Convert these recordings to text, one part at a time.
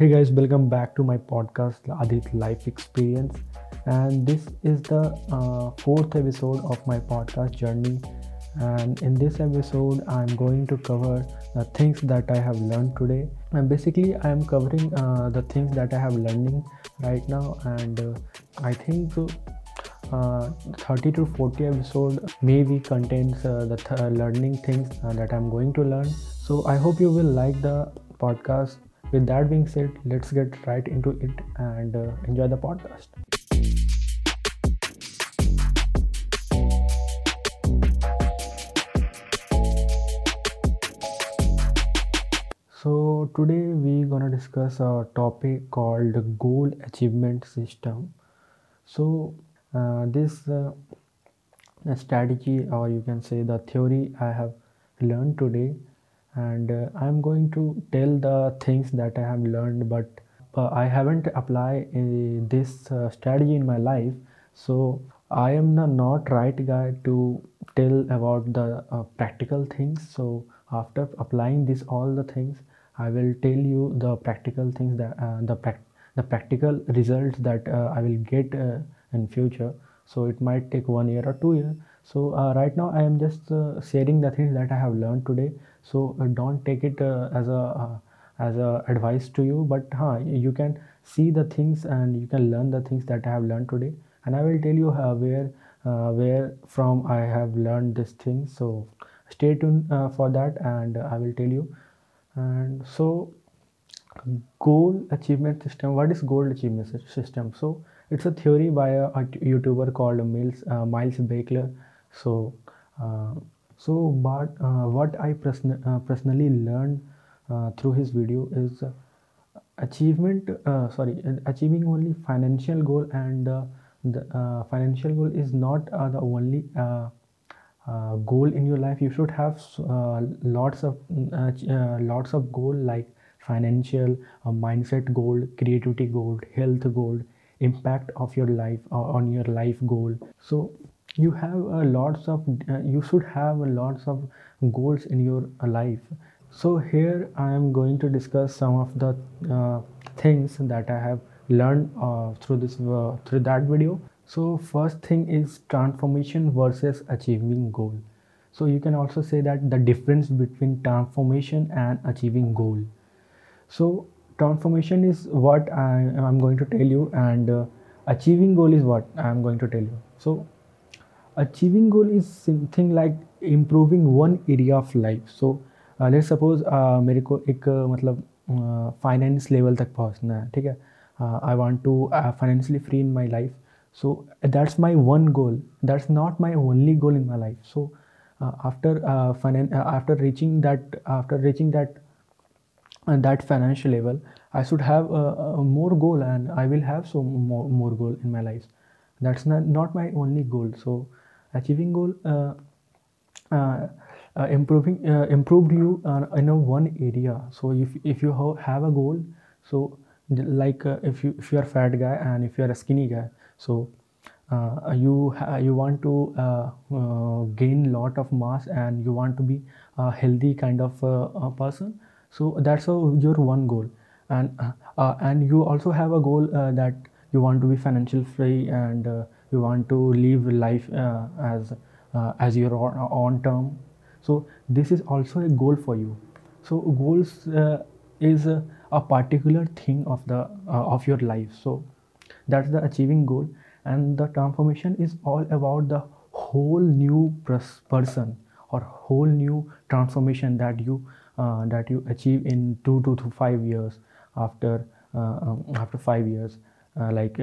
Hey guys, welcome back to my podcast, Adit Life Experience. And this is the uh, fourth episode of my podcast journey. And in this episode, I'm going to cover the things that I have learned today. And basically, I'm covering uh, the things that I have learning right now. And uh, I think uh, 30 to 40 episode maybe contains uh, the th- learning things uh, that I'm going to learn. So I hope you will like the podcast with that being said let's get right into it and uh, enjoy the podcast. So today we're gonna discuss a topic called goal achievement system. So uh, this uh, strategy or you can say the theory i have learned today and uh, i'm going to tell the things that i have learned but uh, i haven't applied uh, this uh, strategy in my life. So i am the not right guy to tell about the uh, practical things. So after applying this all the things i will tell you the practical things that uh, the the practical results that i will get in future. So it might take one year or two years so uh, right now i am just uh, sharing the things that i have learned today. So uh, don't take it uh, as a uh, as a advice to you but huh, you can see the things and you can learn the things that i have learned today. And i will tell you where where from i have learned this thing. So stay tuned for that and i will tell you. And so goal achievement system what is goal achievement system? So it's a theory by a, a youtuber called miles uh, miles Beckler so uh, so but uh, what i uh, personally learned uh, through his video is achievement sorry achieving only financial goal and the financial goal is not the only uh, goal in your life. You should have uh, lots of uh, lots of goal like financial mindset goal creativity goal health goal impact of your life on your life goal. So you have a lots of uh, you should have a lots of goals in your life. So here i am going to discuss some of the uh, things that i have learned uh, through this uh, through that video. So first thing is transformation versus achieving goal. So you can also say that the difference between transformation and achieving goal. So transformation is what i am going to tell you and uh, achieving goal is what i am going to tell you. So achieving goal is something like improving one area of life so uh, let's suppose uh, मेरे को एक uh, मतलब finance level तक पहुंचना है ठीक है I want to financially free in my life so that's my one goal that's not my only goal in my life so uh, after uh, finan- uh, after reaching that after reaching that uh, that financial level i should have a, a, more goal and i will have so more, more goal in my life that's not, not my only goal so achieving goal uh, uh, uh, improving improved you in a one area. So if, if you have a goal so like if you if you are fat guy and if you are a skinny guy so uh, you you want to uh, gain lot of mass and you want to be a healthy kind of person so that's your one goal. And and you also have a goal that you want to be financial free and you want to live life uh, as uh, as your own term. So this is also a goal for you. So goals uh, is a particular thing of the of your life. So that's the achieving goal. And the transformation is all about the whole new person or whole new transformation that you uh, that you achieve in two to, to five years after uh, um, after five years. Uh, like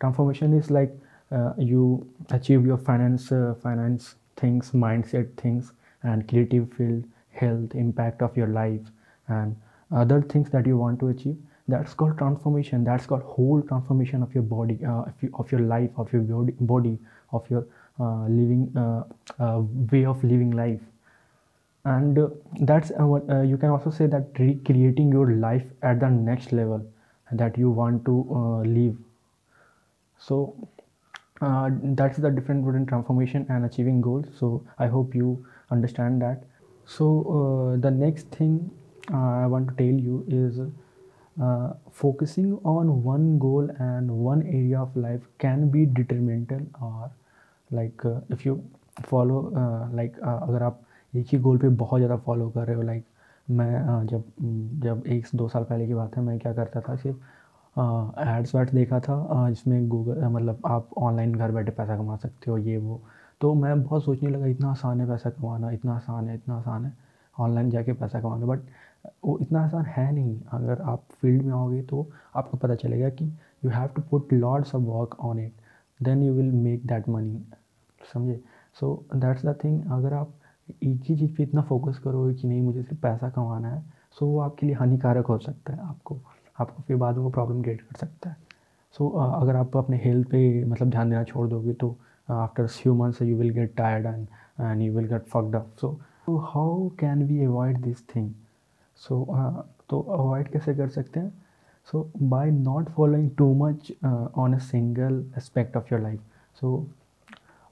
transformation is like uh, you achieve your finance uh, finance things mindset things and creative field health impact of your life and other things that you want to achieve that's called transformation. That's called whole transformation of your body uh, of your life of your body, body of your uh, living uh, uh way of living life. And that's what you can also say that recreating your life at the next level that you want to live. So uh, that's the difference between transformation and achieving goals so i hope you understand that so uh, the next thing uh, i want to tell you is uh, focusing on one goal and one area of life can be detrimental or like uh, if you follow uh, like uh, अगर आप एक ही गोल पे बहुत ज़्यादा follow कर रहे हो like मैं uh, जब जब एक दो साल पहले की बात है मैं क्या करता था सिर्फ एड्स वैड्स देखा था जिसमें गूगल मतलब आप ऑनलाइन घर बैठे पैसा कमा सकते हो, ये, वो। तो मैं बहुत सोचने लगा, इतना आसान है पैसा कमाना, इतना आसान है, इतना आसान है ऑनलाइन जाके पैसा कमाना। बट वो इतना आसान है नहीं। अगर आप फ़ील्ड में आओगे तो आपको पता चलेगा कि you have to put lots of work on it then you will make that money समझे? सो दैट्स द थिंग अगर आप एक ही चीज़ पे इतना फोकस करोगे कि नहीं, मुझे सिर्फ़ पैसा कमाना है सो वो आपके लिए हानिकारक हो सकता है आपको। आपको फिर बाद में वो प्रॉब्लम क्रिएट कर सकता है। सो so, uh, अगर आप अपने हेल्थ पे मतलब ध्यान देना छोड़ दोगे तो after few months you will get tired and and you will get fucked up so how can we avoid this thing so तो अवॉइड कैसे कर सकते हैं? So by not following too much on a single aspect of your life so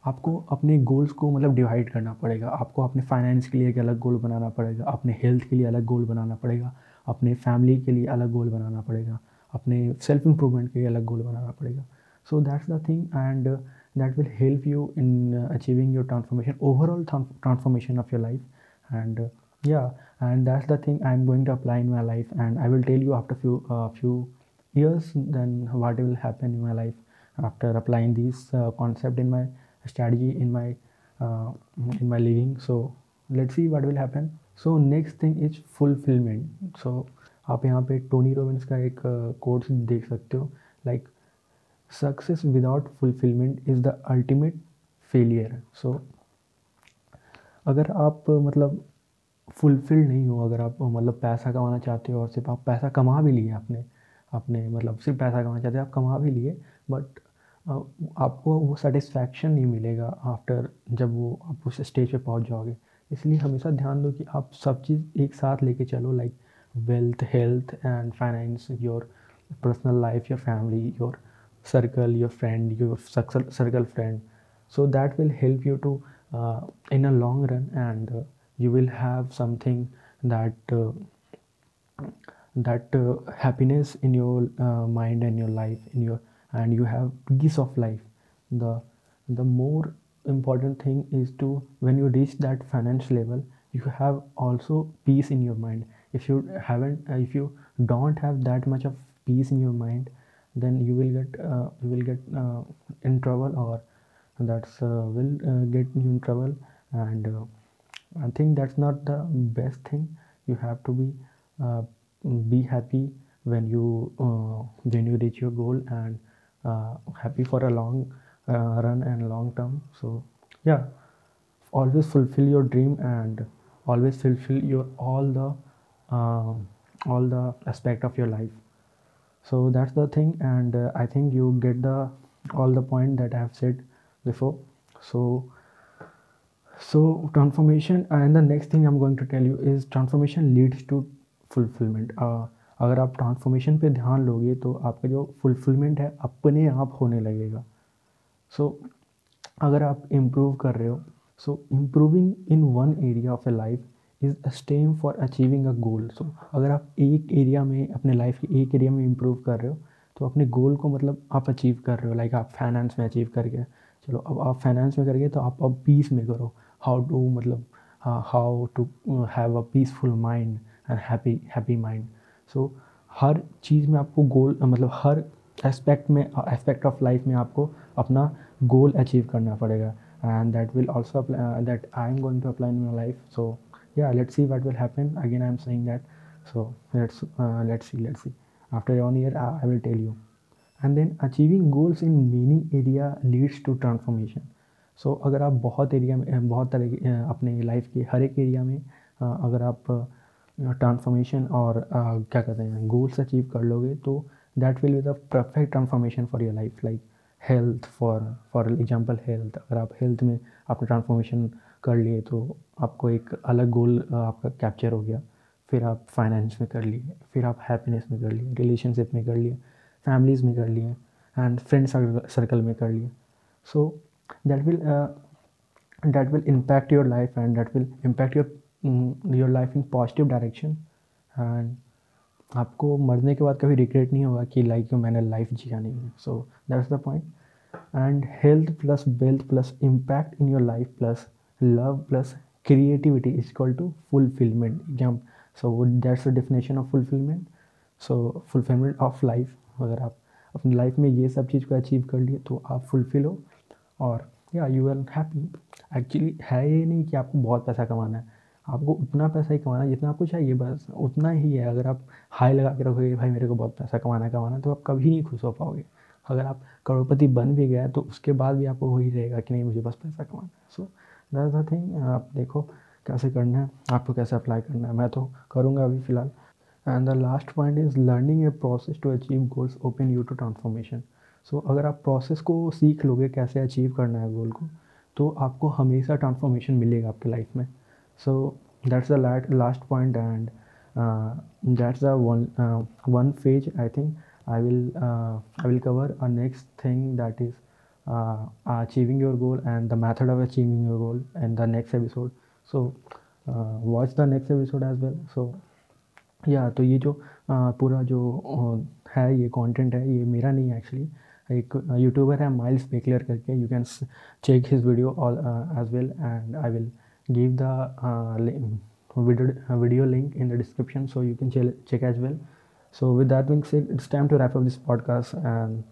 आपको अपने goals को मतलब divide करना पड़ेगा। आपको अपने फाइनेंस के लिए एक अलग गोल बनाना पड़ेगा। अपने हेल्थ के लिए अलग गोल बनाना पड़ेगा। अपने फैमिली के लिए अलग गोल बनाना पड़ेगा अपने सेल्फ इम्प्रूवमेंट के लिए अलग गोल बनाना पड़ेगा so that's the thing and that will help you in achieving your transformation overall transformation of your life and yeah and that's the thing i'm going to apply in my life and i will tell you after few uh, few years then what will happen in my life after applying this uh, concept in my strategy in my uh, in my living so let's see what will happen So next thing is fulfilment so आप यहाँ पे Tony Robbins का एक quotes देख सकते हो। Like success without fulfilment is the ultimate failure so अगर आप मतलब फुलफ़िल नहीं हो, अगर आप मतलब पैसा कमाना चाहते हो और सिर्फ़ आप पैसा कमा भी लिए आपने अपने मतलब सिर्फ़ पैसा कमाना चाहते हो, आप कमा भी लिए बट आपको वो सेटिस्फैक्शन नहीं मिलेगा आफ्टर जब वो आप उस स्टेज पे पहुँच जाओगे। इसलिए हमेशा ध्यान दो कि आप सब चीज़ एक साथ लेके चलो like wealth health and finance your personal life your family your circle your friend your social circle friend so that will help you to in a long run and you will have something that that happiness in your mind and your life in your and you have peace of life the the more important thing is to when you reach that finance level you have also peace in your mind if you haven't uh, if you don't have that much of peace in your mind then you will get uh, you will get uh, in trouble or that's will get you in trouble and I think that's not the best thing. You have to be uh, be happy when you uh, when you reach your goal and uh, happy for a long uh, run and long term. So yeah, always fulfill your dream and always fulfill your all the um, all the aspect of your life. So that's the thing, and uh, I think you get the all the point that I have said before. So so transformation and the next thing i'm going to tell you is transformation leads to fulfillment uh, अगर आप transformation पे ध्यान लोगे तो आपका जो fulfilment है अपने आप होने लगेगा सो अगर आप इम्प्रूव कर रहे हो so improving in one area of a life is a step for achieving a goal so अगर आप एक एरिया में, अपने लाइफ के एक एरिया में इम्प्रूव कर रहे हो तो अपने गोल को मतलब आप अचीव कर रहे हो लाइक आप फाइनेंस में अचीव करके। चलो, अब आप फाइनेंस में करके तो आप अब पीस में करो। हाउ टू मतलब how to have a peaceful mind and happy happy mind so हर चीज़ में आपको गोल मतलब हर एस्पेक्ट में एस्पेक्ट ऑफ़ लाइफ में आपको अपना गोल अचीव करना पड़ेगा। And that will also that I am going to apply in my life so yeah let see what will happen again I am saying that so let's let's see let see after one year I will tell you and then achieving goals in meaning area leads to transformation so अगर आप बहुत area में uh, बहुत तरह uh, अपने life के हर एक area में uh, अगर आप ट्रांसफॉर्मेशन और क्या कहते हैं गोल्स अचीव कर लोगे तो that will be the perfect transformation for your life like health for for example health अगर आप हेल्थ में आपने ट्रांसफॉर्मेशन कर लिए तो आपको एक अलग गोल आपका कैप्चर हो गया। फिर आप फाइनेंस में कर लिए, फिर आप हैप्पीनेस में कर लिए रिलेशनशिप में कर लिए फैमिलीज़ में कर लिए एंड फ्रेंड सर्कल में कर लिए। So that will that will impact your life and life will impact will your life in positive direction and आपको मरने के बाद कभी रिग्रेट नहीं होगा कि लाइक मैंने लाइफ जिया नहीं है। So that's the point and health plus wealth plus impact in your life plus love plus creativity is equal to fulfilment jump. So that's the definition of fulfilment so fulfilment of life अगर आप अपनी life में ये सब चीज़ को achieve कर लिए तो आप फुलफिल हो। और या यू आर हैप्पी एक्चुअली है ये नहीं कि आपको बहुत पैसा कमाना है। आपको उतना पैसा ही कमाना, जितना आपको चाहिए, बस उतना ही है। अगर आप हाई लगा के रखोगे भाई मेरे को बहुत पैसा कमाना कमाना तो आप कभी नहीं खुश हो पाओगे। अगर आप करोड़पति बन भी गए तो उसके बाद भी आपको वही रहेगा कि नहीं, मुझे बस पैसा कमाना है। सो दैट द थिंग आप देखो कैसे करना है, आपको कैसे अप्लाई करना है। मैं तो करूँगा अभी फ़िलहाल। And the last point is learning a process to achieve goals open you to transformation so अगर आप प्रोसेस को सीख लोगे, कैसे अचीव करना है गोल को तो आपको हमेशा ट्रांसफॉर्मेशन मिलेगा आपके लाइफ में। सो that's the last point and that's the one one phase I think I will I will cover a next thing that is uh, achieving your goal and the method of achieving your goal in the next episode so uh, watch the next episode as well so या तो ये जो uh, पूरा जो uh, है ये content है ये मेरा नहीं है एक्चुअली एक यूट्यूबर है माइल्स बेकलर करके you can check his video all as well and I will give the uh, video, video link in the description so you can check as well. So with that being said it's time to wrap up this podcast and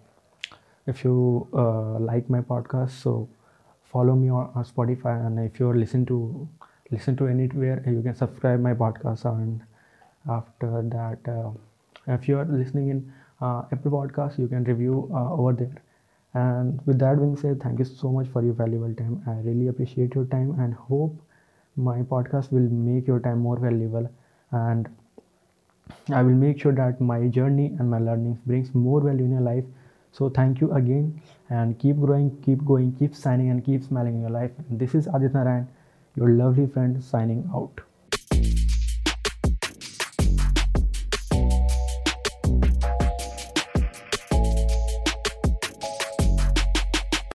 if you uh, like my podcast so follow me on, on spotify and if you listen to listen to anywhere you can subscribe my podcast and after that uh, if you are listening in uh, apple podcast you can review uh, over there. And with that being said thank you so much for your valuable time. I really appreciate your time and hope my podcast will make your time more valuable and i will make sure that my journey and my learnings brings more value in your life so thank you again and keep growing, keep going, keep signing and keep smiling in your life. This is Aditya Narayan, your lovely friend signing out.